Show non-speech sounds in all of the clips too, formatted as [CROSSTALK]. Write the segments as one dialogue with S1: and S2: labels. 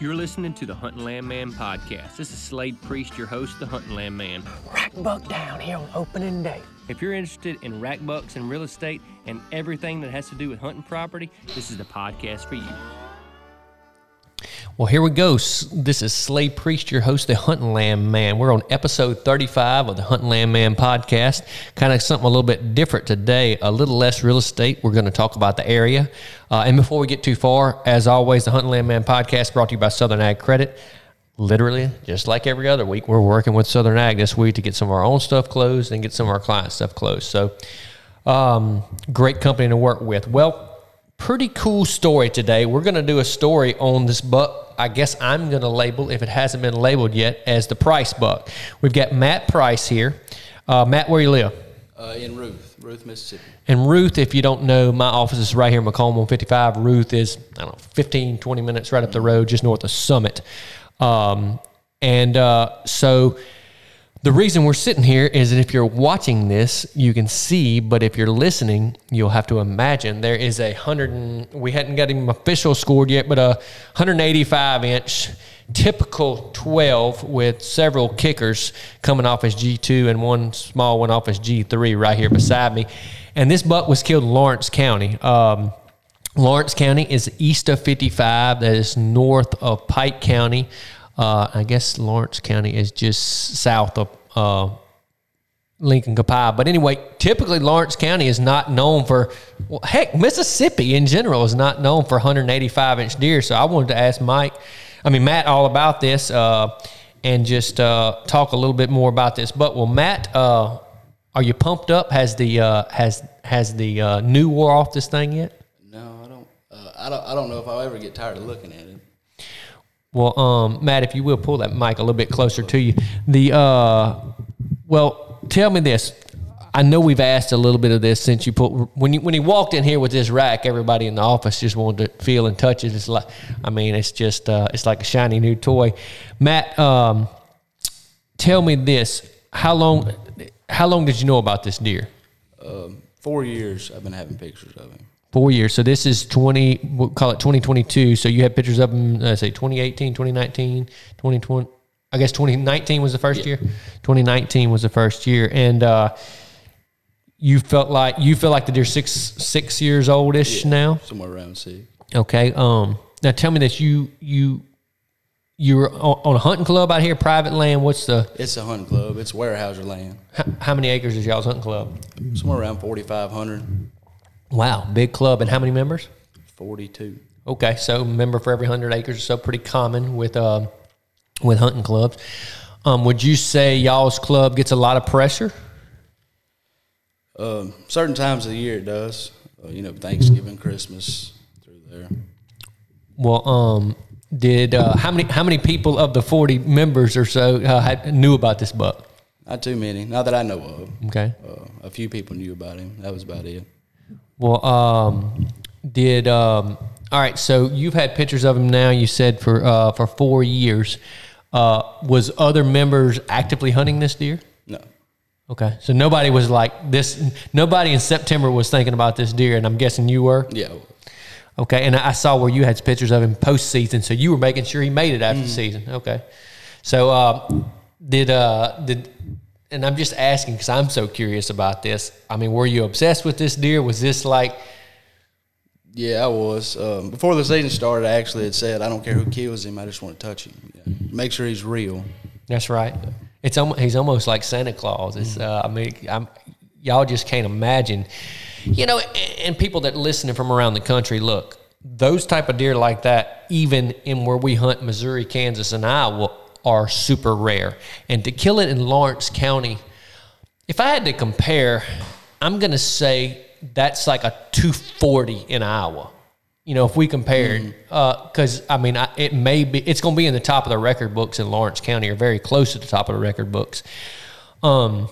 S1: You're listening to the Hunting Land Man podcast. This is Slade Priest, your host, the Hunting Land Man.
S2: Rack buck down here on opening day.
S1: If you're interested in rack bucks and real estate and everything that has to do with hunting property, this is the podcast for you.
S3: Well, here we go. This is Slade Priest, your host, the Hunting Land Man. We're on episode 35 of the Hunting Land Man podcast. Kind of something a little bit different today, a little less real estate. We're going to talk about the area. Uh, and before we get too far, as always, the Hunting Land Man podcast brought to you by Southern Ag Credit. Literally, just like every other week, we're working with Southern Ag this week to get some of our own stuff closed and get some of our client stuff closed. So, um, great company to work with. Well, pretty cool story today. We're going to do a story on this buck. I guess I'm going to label, if it hasn't been labeled yet, as the Price buck. We've got Matt Price here. Uh, Matt, where you live?
S4: Uh, in Ruth, Ruth, Mississippi.
S3: And Ruth, if you don't know, my office is right here in McComb on 55. Ruth is, I don't know, 15, 20 minutes right up the road, just north of Summit. Um, and uh, so the reason we're sitting here is that if you're watching this, you can see, but if you're listening, you'll have to imagine there is a hundred and we hadn't got him official scored yet, but a 185 inch typical 12 with several kickers coming off his G2 and one small one off his G3 right here beside me. And this buck was killed in Lawrence County. Um, Lawrence County is east of 55, that is north of Pike County. Uh, I guess Lawrence County is just south of uh, Lincoln Copiah. But anyway, typically Lawrence County is not known for, well, heck, Mississippi in general is not known for 185 inch deer. So I wanted to ask Mike, I mean, Matt, all about this uh, and just uh, talk a little bit more about this. But, well, Matt, uh, are you pumped up? Has the, uh, has, has the new war off this thing yet?
S4: No, I don't. I don't. I don't know if I'll ever get tired of looking at it.
S3: Well, um, Matt, if you will pull that mic a little bit closer to you. The uh, well, tell me this. I know we've asked a little bit of this since you put when you when he walked in here with this rack, everybody in the office just wanted to feel and touch it. It's like, I mean, it's just uh, it's like a shiny new toy. Matt, um, tell me this: how long how long did you know about this deer?
S4: Um, four years. I've been having pictures of him.
S3: Four years. So this is 20, we'll call it 2022. So you had pictures of them, uh, say 2018, 2019, 2020. I guess 2019 was the first yeah. year. 2019 was the first year. And, uh, you felt like you feel like that you're six six years oldish
S4: yeah,
S3: now,
S4: somewhere around six.
S3: Okay. Um. Now tell me this: you you you're on a hunting club out here, private land. What's the?
S4: It's a hunting club. It's Weyerhaeuser land.
S3: How, how many acres is y'all's hunting club?
S4: Somewhere around forty five hundred.
S3: Wow, big club. And how many members?
S4: 42.
S3: Okay, so member for every 100 acres, or so pretty common with uh, with hunting clubs. Um, would you say y'all's club gets a lot of pressure?
S4: Um, certain times of the year it does. Uh, you know, Thanksgiving, Christmas, through there.
S3: Well, um, did uh, how many how many people of the forty members or so uh, had, knew about this buck?
S4: Not too many, not that I know of.
S3: Okay.
S4: Uh, a few people knew about him. That was about it.
S3: Well, um, did um, all right. So you've had pictures of him now. You said for uh, for four years. Uh, was other members actively hunting this deer?
S4: No,
S3: Okay, so nobody was like this. Nobody in September was thinking about this deer, and I'm guessing you were.
S4: yeah,
S3: Okay, and I saw where you had pictures of him postseason, so you were making sure he made it after the season. Okay, so uh, did uh, did, and I'm just asking because I'm so curious about this. I mean, were you obsessed with this deer? Was this like
S4: yeah, I was. Um, before the season started, I actually had said, "I don't care who kills him. I just want to touch him. Yeah. Make sure he's real."
S3: That's right. It's almost, he's almost like Santa Claus. It's uh, I mean I'm, y'all just can't imagine, you know. And, and people that listening from around the country, look, those type of deer like that, even in where we hunt Missouri, Kansas, and Iowa, are super rare. And to kill it in Lawrence County, if I had to compare, I'm gonna say that's like a 240 in Iowa. You know, if we compared, because I mean, I, it may be, it's going to be in the top of the record books in Lawrence County, or very close to the top of the record books. Um,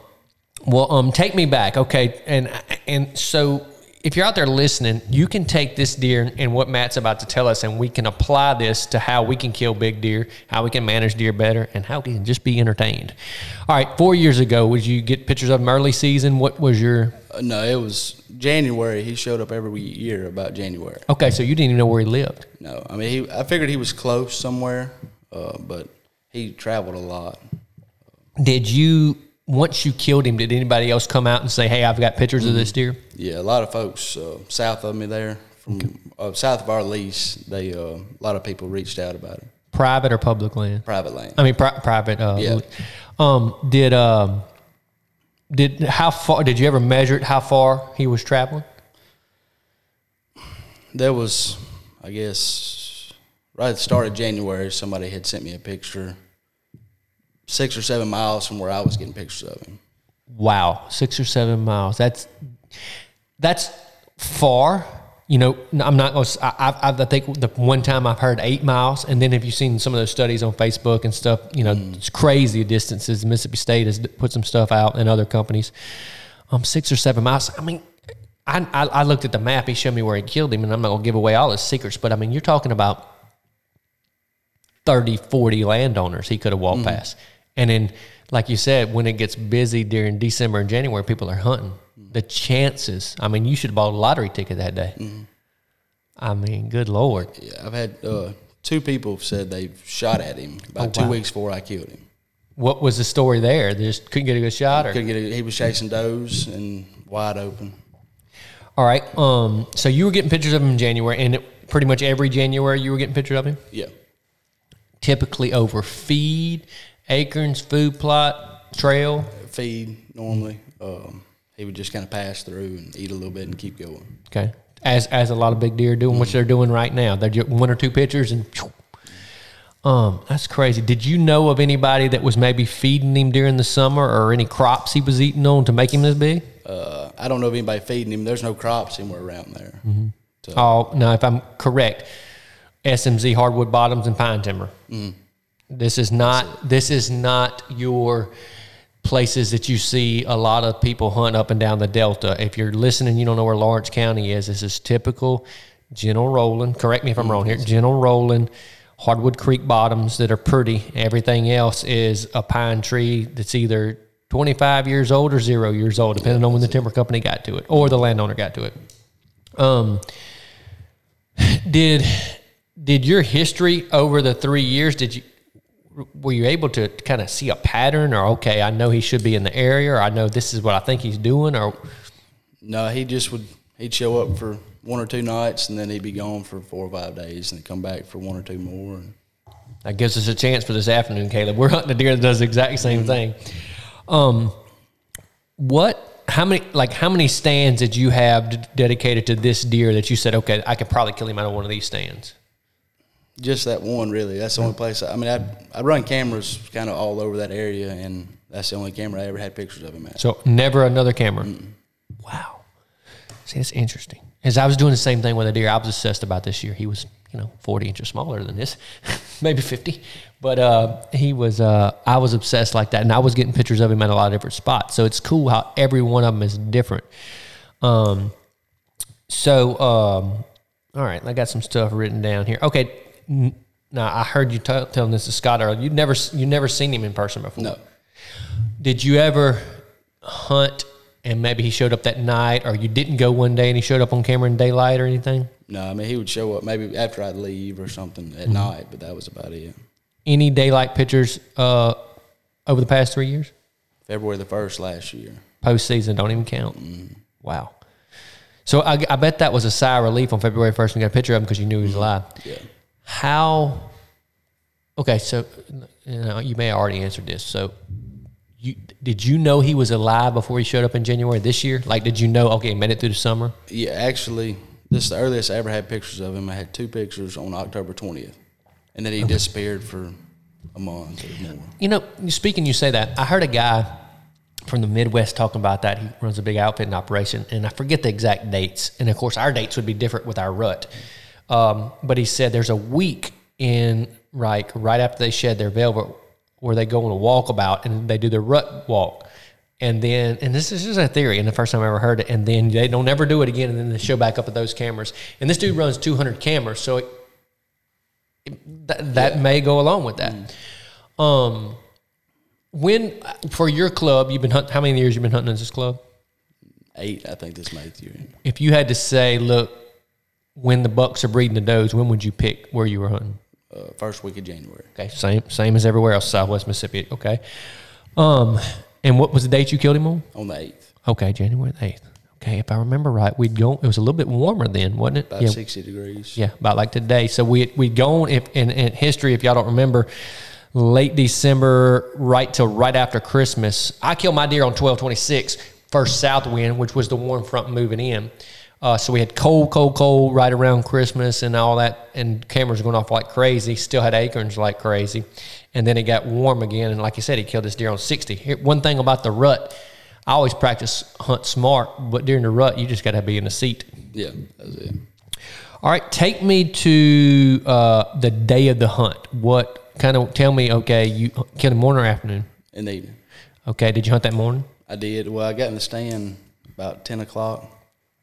S3: well, um, take me back, okay? And and so, if you're out there listening, you can take this deer and what Matt's about to tell us, and we can apply this to how we can kill big deer, how we can manage deer better, and how we can just be entertained. All right, four years ago, would you get pictures of him early season? What was your
S4: Uh, no, it was January. He showed up every year about January.
S3: okay? So you didn't even know where he lived.
S4: No, I mean, he. I figured he was close somewhere, uh, but he traveled a lot.
S3: Did you once you killed him? Did anybody else come out and say, "Hey, I've got pictures of this deer"?
S4: Yeah, a lot of folks uh, south of me there, from uh, south of our lease, they uh, a lot of people reached out about it.
S3: Private or public land?
S4: Private land.
S3: I mean, pri- private. Uh,
S4: Yeah.
S3: Um, did um, did how far? Did you ever measure it? How far he was traveling?
S4: There was, I guess, right at the start of January, somebody had sent me a picture, six or seven miles from where I was getting pictures of him.
S3: Wow, six or seven miles. That's that's far. You know, I'm not going. to I, I, I think the one time I've heard eight miles, and then have you've seen some of those studies on Facebook and stuff? You know, it's crazy distances. Mississippi State has put some stuff out, and other companies. Um, six or seven miles. I mean, I, I I looked at the map. He showed me where he killed him, and I'm not going to give away all his secrets. But I mean, you're talking about 30, 40 landowners he could have walked past. And then, like you said, when it gets busy during December and January, people are hunting. The chances, I mean, you should have bought a lottery ticket that day. I mean, good Lord.
S4: Yeah, I've had uh, two people said they've shot at him about
S3: Oh,
S4: two
S3: wow.
S4: weeks before I killed him.
S3: What was the story there? They just couldn't get a good shot? Or?
S4: Couldn't get it. He was chasing does and wide open.
S3: All right. Um, so you were getting pictures of him in January, and it, pretty much every January you were getting pictures of him?
S4: Yeah,
S3: Typically over feed, acorns, food plot, trail.
S4: feed normally. Um, he would just kind of pass through and eat a little bit and keep going.
S3: Okay. As as a lot of big deer are doing what they're doing right now. They're just one or two pictures and um that's crazy. Did you know of anybody that was maybe feeding him during the summer or any crops he was eating on to make him this big?
S4: Uh, I don't know of anybody feeding him. There's no crops anywhere around there. So,
S3: Oh, no, if I'm correct, SMZ hardwood bottoms and pine timber. This is not this is not your places that you see a lot of people hunt up and down the delta. If you're listening, you don't know where Lawrence County is. This is typical General Roland. Correct me if I'm wrong here. General Roland, hardwood creek bottoms that are pretty. Everything else is a pine tree that's either 25 years old or zero years old, depending on when the timber company got to it or the landowner got to it. Um, did did your history over the three years? Did you were you able to kind of see a pattern, or okay, I know he should be in the area, or I know this is what I think he's doing, or
S4: no, he just would. He'd show up for one or two nights, and then he'd be gone for four or five days, and come back for one or two more. And
S3: that gives us a chance for this afternoon, Caleb. We're hunting a deer that does the exact same thing. Um, what? How many? Like how many stands did you have d- dedicated to this deer that you said, okay, I could probably kill him out of one of these stands?
S4: Just that one, really. That's the only place. I, I mean, I I run cameras kind of all over that area, and that's the only camera I ever had pictures of him at.
S3: So never another camera. Wow. See, that's interesting. As I was doing the same thing with a deer, I was obsessed about this year. He was you know, 40 inches smaller than this, [LAUGHS] maybe 50. But uh, he was, uh, I was obsessed like that. And I was getting pictures of him at a lot of different spots. So it's cool how every one of them is different. Um, so, um, all right, I got some stuff written down here. Okay. Now I heard you t- telling this to Scott earlier. You've never, you never seen him in person before.
S4: No.
S3: Did you ever hunt and maybe he showed up that night, or you didn't go one day and he showed up on camera in daylight or anything?
S4: No, I mean he would show up maybe after I'd leave or something at
S3: Mm-hmm.
S4: night, but that was about it.
S3: Any daylight pictures uh, over the past three years?
S4: February the first last year.
S3: Postseason don't even count. Wow. So I, I bet that was a sigh of relief on February first when you got a picture of him because you knew he was alive.
S4: Yeah.
S3: How? Okay, so you, know, you may have already answered this. So, you did you know he was alive before he showed up in January this year? Like, did you know? Okay, he made it through the summer.
S4: Yeah, actually, this is the earliest I ever had pictures of him. I had two pictures on October twentieth, and then he disappeared for a month or more.
S3: You know, speaking, you say that. I heard a guy from the Midwest talking about that. He runs a big outfit outfitting operation, and I forget the exact dates. And of course, our dates would be different with our rut. Um, but he said there's a week in like right after they shed their velvet where they go on a walkabout and they do their rut walk. And then, and this is just a theory, and the first time I ever heard it, and then they don't ever do it again, and then they show back up at those cameras. And this dude runs 200 cameras, so it, it- that, that may go along with that. Um, when for your club, you've been hunt, how many years you've been hunting in this club?
S4: Eight, I think this eighth year.
S3: If you had to say, look, when the bucks are breeding the does, when would you pick where you were hunting?
S4: Uh, first week of January.
S3: Okay, same same as everywhere else, Southwest Mississippi. Okay, um, and what was the date you killed him on?
S4: On the eighth,
S3: Okay, January the eighth. Okay, if I remember right, we'd go. It was a little bit warmer then, wasn't it?
S4: about
S3: yeah,
S4: sixty degrees.
S3: Yeah, about like today. So we we'd gone if in, in history, if y'all don't remember, late December, right till right after Christmas. I killed my deer on twelve twenty six, first south wind, which was the warm front moving in. Uh, so we had cold, cold, cold right around Christmas and all that, and cameras going off like crazy. Still had acorns like crazy, and then it got warm again. And like you said, he killed this deer on sixty. Here, one thing about the rut, I always practice hunt smart, but during the rut, you just got to be in the seat.
S4: Yeah, that's it.
S3: All right, take me to uh, the day of the hunt. What kind of tell me? Okay, you killed morning or afternoon?
S4: In the evening,
S3: Okay, did you hunt that morning?
S4: I did. Well, I got in the stand about ten o'clock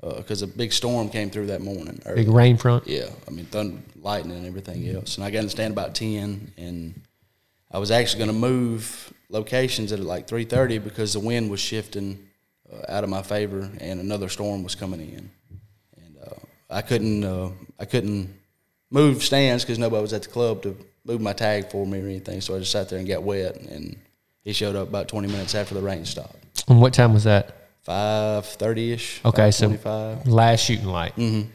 S4: because a big storm came through that morning. early.
S3: Big rain front.
S4: Yeah, I mean thunder, lightning, and everything else. And I got in the stand about ten, and I was actually going to move locations at like three thirty because the wind was shifting uh, out of my favor, and another storm was coming in, and uh, I couldn't uh, I couldn't move stands because nobody was at the club to move my tag for me or anything. So I just sat there and got wet, and he showed up about twenty minutes after the rain stopped,
S3: And what time was that?
S4: Five thirty ish.
S3: Okay, so last shooting light. Mm-hmm.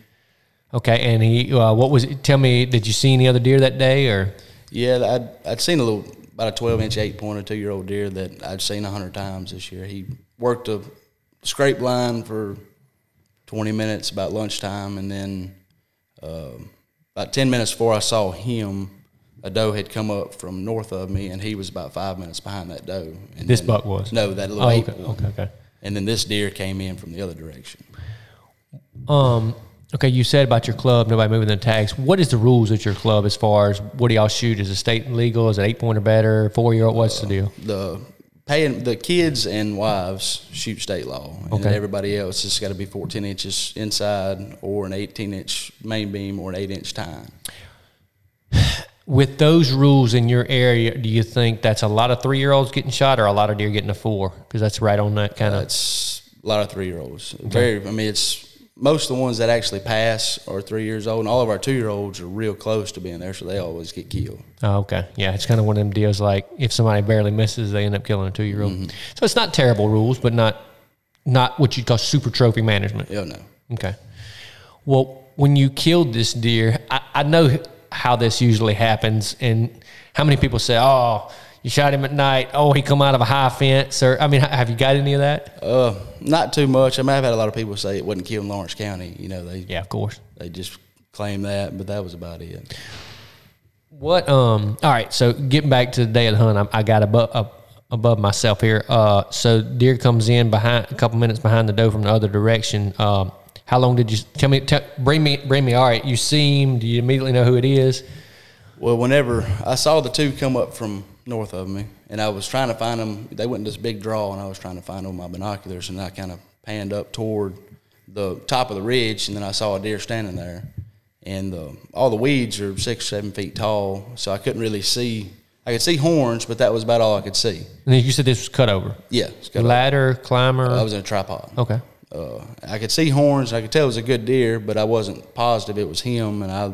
S3: Okay, and he uh, what was it? Tell me, did you see any other deer that day or?
S4: Yeah, I'd, I'd seen a little, about a 12 inch eight pointer, two year old deer that I'd seen a hundred times this year. He worked a scrape line for 20 minutes about lunchtime, and then um about 10 minutes before I saw him, a doe had come up from north of me, and he was about five minutes behind that doe. And
S3: This
S4: then-
S3: buck was?
S4: No, that little
S3: Oh, okay, okay, okay.
S4: And then this deer came in from the other direction.
S3: Um, okay, you said about your club, nobody moving the tags. What is the rules at your club as far as what do y'all shoot? Is it state legal? Is it eight point or better? Four year old? What's the deal?
S4: the paying the kids and wives shoot state law, and
S3: Okay.
S4: everybody else has got to be 14 inches inside, or an 18 inch main beam, or an eight inch tine.
S3: With those rules in your area, do you think that's a lot of three year olds getting shot or a lot of deer getting a four? Because that's right on that kind of.
S4: It's a lot of three year olds. Very, I mean, it's most of the ones that actually pass are three years old, and all of our two year olds are real close to being there, so they always get killed.
S3: Oh, okay. Yeah, it's kind of one of them deals like if somebody barely misses, they end up killing a two year old. Mm-hmm. So it's not terrible rules, but not not what you'd call super trophy management.
S4: Yeah, no.
S3: Okay. Well, when you killed this deer, I, I know how this usually happens, and how many people say, "Oh, you shot him at night. Oh, he come out of a high fence." Or I mean, have you got any of that?
S4: Uh, not too much. I mean, I've had a lot of people say it wasn't killed in Lawrence County. You know, they
S3: Yeah, of course.
S4: they just claim that, but that was about it.
S3: What? Um. All right. So getting back to the day of the hunt, I, I got above up above myself here. Uh. So deer comes in behind a couple minutes behind the doe from the other direction. Um. How long did you tell me? Tell, bring me, bring me. All right, you see him. Do you immediately know who it is?
S4: Well, whenever I saw the two come up from north of me, and I was trying to find them, they went in this big draw, and I was trying to find them with my binoculars, and I kind of panned up toward the top of the ridge, and then I saw a deer standing there, and the, all the weeds are six, seven feet tall, so I couldn't really see. I could see horns, but that was about all I could see.
S3: And you said this was cut over.
S4: Yeah, a-
S3: Ladder, climber.
S4: I was in a tripod.
S3: okay.
S4: Uh, I could see horns. I could tell it was a good deer, but I wasn't positive it was him. And I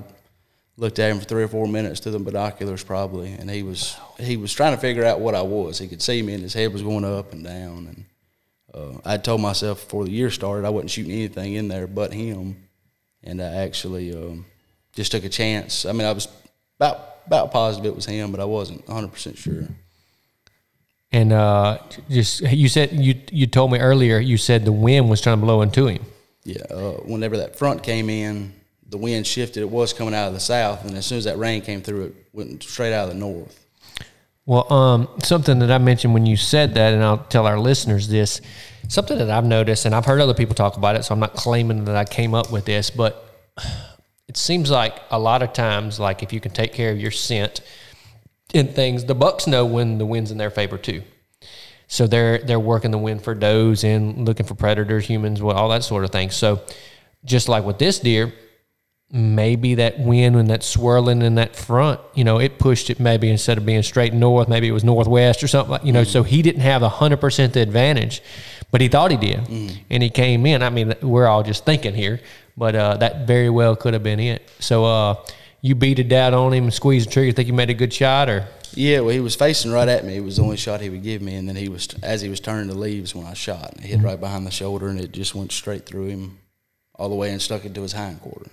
S4: looked at him for three or four minutes through the binoculars, probably, and he was he was trying to figure out what I was. He could see me, and his head was going up and down. And uh, I told myself before the year started I wasn't shooting anything in there but him, and I actually um, just took a chance. I mean, I was about about positive it was him, but I wasn't 100 percent sure.
S3: And uh, just you said you you told me earlier. You said the wind was trying to blow into him.
S4: Yeah, uh, whenever that front came in, the wind shifted. It was coming out of the south, and as soon as that rain came through, it went straight out of the north.
S3: Well, um, something that I mentioned when you said that, and I'll tell our listeners this. Something that I've noticed, and I've heard other people talk about it, so I'm not claiming that I came up with this, but [SIGHS] it seems like a lot of times, like if you can take care of your scent and things, the bucks know when the wind's in their favor too. So they're they're working the wind for does and looking for predators, humans, well, all that sort of thing. So just like with this deer, maybe that wind and that swirling in that front, you know, it pushed it maybe instead of being straight north, maybe it was northwest or something like, you know, so he didn't have a hundred percent the advantage, but he thought he did. And he came in. I mean, we're all just thinking here, but uh, that very well could have been it. So uh, you beat it down on him and squeezed the trigger. Think you made a good shot or
S4: Yeah, well, he was facing right at me. It was the only shot he would give me, and then he was as he was turning the leaves when I shot, and it hit right behind the shoulder, and it just went straight through him, all the way and stuck into his hind quarter.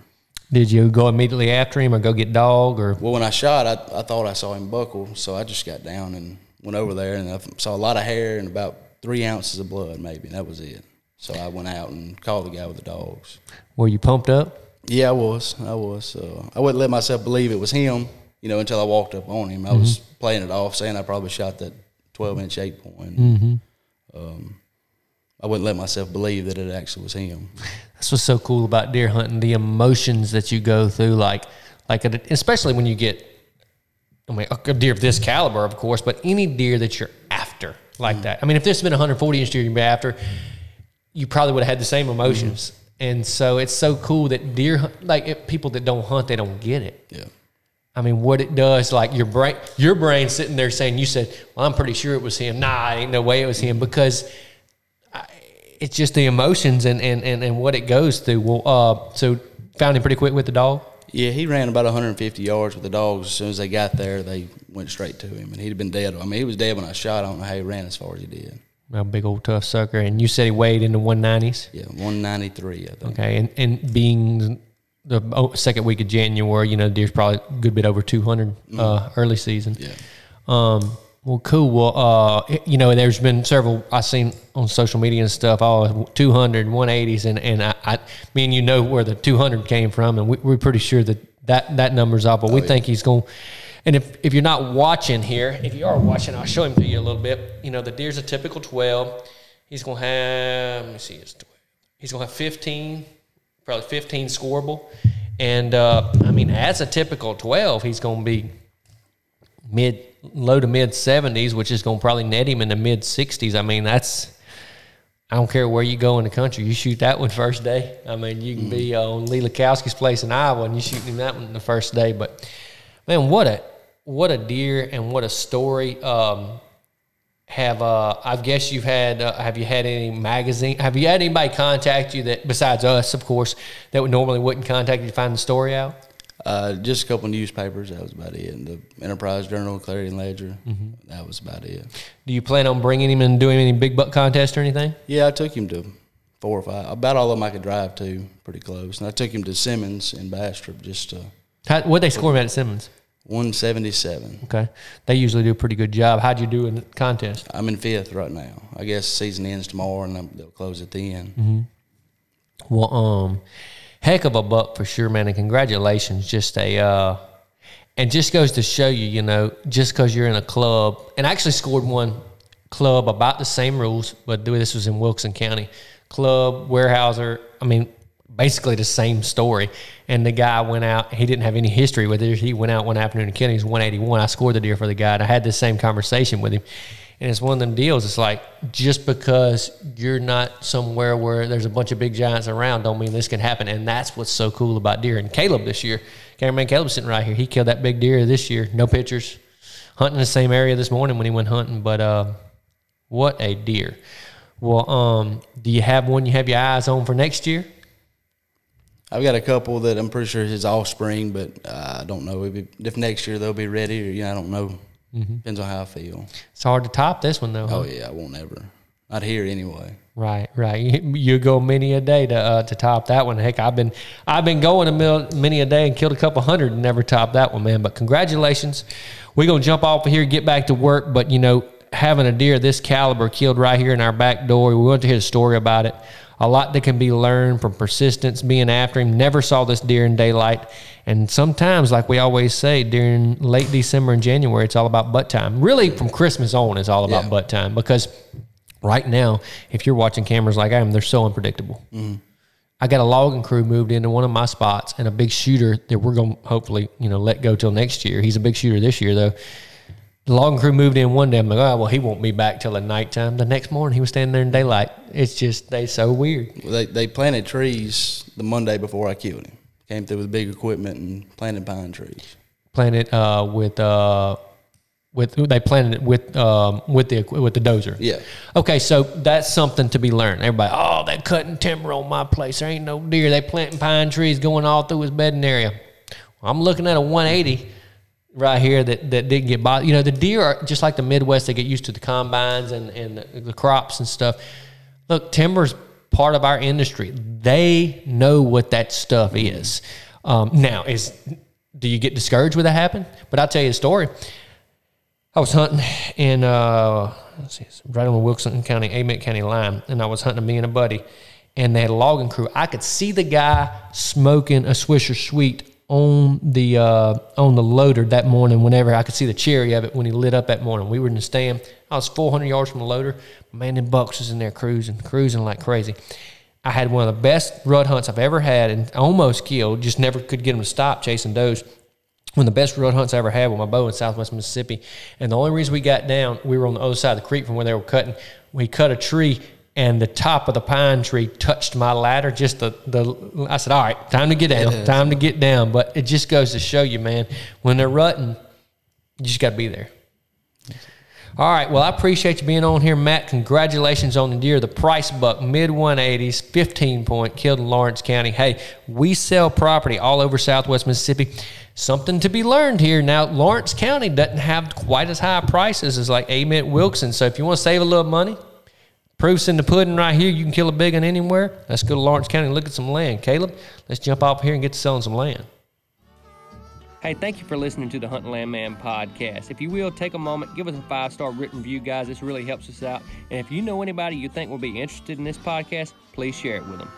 S3: did you go immediately after him or go get dog or
S4: Well, when I shot, I, I thought I saw him buckle, so I just got down and went over there, and I saw a lot of hair and about three ounces of blood, maybe. And that was it. So I went out and called the guy with the dogs.
S3: were you pumped up?
S4: Yeah, I was. I was. Uh, I wouldn't let myself believe it was him, you know, until I walked up on him. I was playing it off, saying I probably shot that 12 inch eight point. Um, I wouldn't let myself believe that it actually was him. [LAUGHS]
S3: That's what's so cool about deer hunting, the emotions that you go through, like, like, especially when you get, I mean, a deer of this caliber, of course, but any deer that you're after like that. I mean, if this had been a 140 inch deer you'd be after, you probably would have had the same emotions. And so it's so cool that deer, hunt- like if people that don't hunt, they don't get it.
S4: Yeah.
S3: I mean, what it does, like your brain, your brain sitting there saying, you said, well, I'm pretty sure it was him. Nah, ain't no way it was him because I, it's just the emotions and, and, and, and what it goes through. Well, uh, so found him pretty quick with the dog.
S4: Yeah, he ran about 150 yards with the dogs. As soon as they got there, they went straight to him, and he'd have been dead. I mean, he was dead when I shot. I don't know how he ran as far as he did.
S3: A big old tough sucker. And you said he weighed in the 190s.
S4: Yeah, 193, I think.
S3: Okay. And, and being the oh, second week of January, you know, deer's probably a good bit over 200 uh, early season.
S4: Yeah.
S3: Um, well, cool. Well, uh, you know, there's been several I've seen on social media and stuff, all 200, 180s, and, and I, I, me and you know where the 200 came from, and we, we're pretty sure that that, that number's off, but we think he's going and if, if you're not watching here, if you are watching, I'll show him to you a little bit. You know, the deer's a typical 12. He's going to have, let me see, his 12. He's going to have 15, probably 15 scoreable. And, uh, I mean, as a typical 12, he's going to be mid low to mid 70s, which is going to probably net him in the mid 60s. I mean, that's I don't care where you go in the country, you shoot that one first day. I mean, you can be on Lee Lakosky's place in Iowa and you shoot him that one the first day. But man, what a what a deer and what a story. Um, have uh, I guess you've had uh, have you had any magazine? Have you had anybody contact you that besides us, of course, that would normally wouldn't contact you to find the story out?
S4: Uh, just a couple newspapers. That was about it. And the Enterprise Journal, Clarion Ledger. That was about it.
S3: Do you plan on bringing him and doing any big buck contest or anything?
S4: Yeah, I took him to four or five. About all of them I could drive to, pretty close. And I took him to Simmons in Bastrop, just to
S3: How, what they score him at at Simmons?
S4: 177.
S3: Okay, they usually do a pretty good job. How'd you do in the contest?
S4: I'm in fifth right now. I guess season ends tomorrow, and they'll close at the end.
S3: Mm-hmm. Well, um, heck of a buck for sure, man, and congratulations. Just a, uh, and just goes to show you, you know, just because you're in a club, and I actually scored one club about the same rules, but this was in Wilkinson County. Club, Weyerhaeuser, I mean, basically the same story. And the guy went out, he didn't have any history with it. He went out one afternoon and killed him. He's 181. I scored the deer for the guy, and I had the same conversation with him. And it's one of them deals. It's like just because you're not somewhere where there's a bunch of big giants around, don't mean this can happen. And that's what's so cool about deer. And Caleb this year, cameraman Caleb sitting right here. He killed that big deer this year. No pictures. Hunting the same area this morning when he went hunting. But uh, what a deer! Well, um, do you have one you have your eyes on for next year?
S4: I've got a couple that I'm pretty sure is offspring, but uh, I don't know if, it- if next year they'll be ready or yeah, I don't know. Depends on how I feel.
S3: It's hard to top this one though. huh?
S4: Oh yeah, I won't ever. Not here anyway.
S3: Right, right. You, [LAUGHS] you go many a day to uh, to top that one. Heck, I've been I've been going a mil, many a day and killed a couple hundred and never topped that one, man. But congratulations. We're gonna jump off of here, get back to work. But you know, having a deer this caliber killed right here in our back door, we want to hear the story about it. A lot that can be learned from persistence, being after him. Never saw this deer in daylight. And sometimes, like we always say, during late December and January, it's all about butt time. Really, from Christmas on, it's all about
S4: Yeah.
S3: butt time because right now, if you're watching cameras like I am, they're so unpredictable. Mm-hmm. I got a logging crew moved into one of my spots and a big shooter that we're going to hopefully, you know, let go till next year. He's a big shooter this year, though. The logging crew moved in one day. I'm like, oh, well, he won't be back till the nighttime. The next morning, he was standing there in daylight. It's just, they so weird.
S4: Well, They they planted trees the Monday before I killed him. Came through with big equipment and planted pine trees.
S3: Planted uh, with, uh, with, they planted it with, um, with the, with the dozer.
S4: Yeah.
S3: Okay, so that's something to be learned. Everybody, oh, they cutting timber on my place. There ain't no deer. They planting pine trees going all through his bedding area. I'm looking at a 180 right here that, that didn't get bothered. You know, the deer are just like the Midwest. They get used to the combines and, and the, the crops and stuff. Look, timber's part of our industry. They know what that stuff is. Um, now, is do you get discouraged when that happen? But I'll tell you a story. I was hunting in uh, let's see, right on the Wilkinson County, Amite County line, and I was hunting me and a buddy, and they had a logging crew. I could see the guy smoking a Swisher Sweet on the uh, on the loader that morning. Whenever I could see the cherry of it when he lit up that morning, we were in the stand. I was 400 yards from the loader. Man, them bucks was in there cruising, cruising like crazy. I had one of the best rut hunts I've ever had, and almost killed. Just never could get him to stop chasing does one of the best rut hunts I ever had with my bow in Southwest Mississippi. And the only reason we got down, we were on the other side of the creek from where they were cutting. We cut a tree, and the top of the pine tree touched my ladder. Just the the. I said, "All right, time to get down. Time to get down." But it just goes to show you, man, when they're rutting, you just got to be there. All right. Well, I appreciate you being on here, Matt. Congratulations on the deer, the price buck, mid 180s, 15 point, killed in Lawrence County. Hey, we sell property all over Southwest Mississippi. Something to be learned here. Now, Lawrence County doesn't have quite as high prices as like Amite Wilkinson. So if you want to save a little money, proofs in the pudding right here. You can kill a big one anywhere. Let's go to Lawrence County and look at some land. Caleb, let's jump off here and get to selling some land.
S1: Hey, thank you for listening to the Hunt and Land Man podcast. If you will, take a moment, give us a five star written review, guys. This really helps us out. And if you know anybody you think will be interested in this podcast, please share it with them.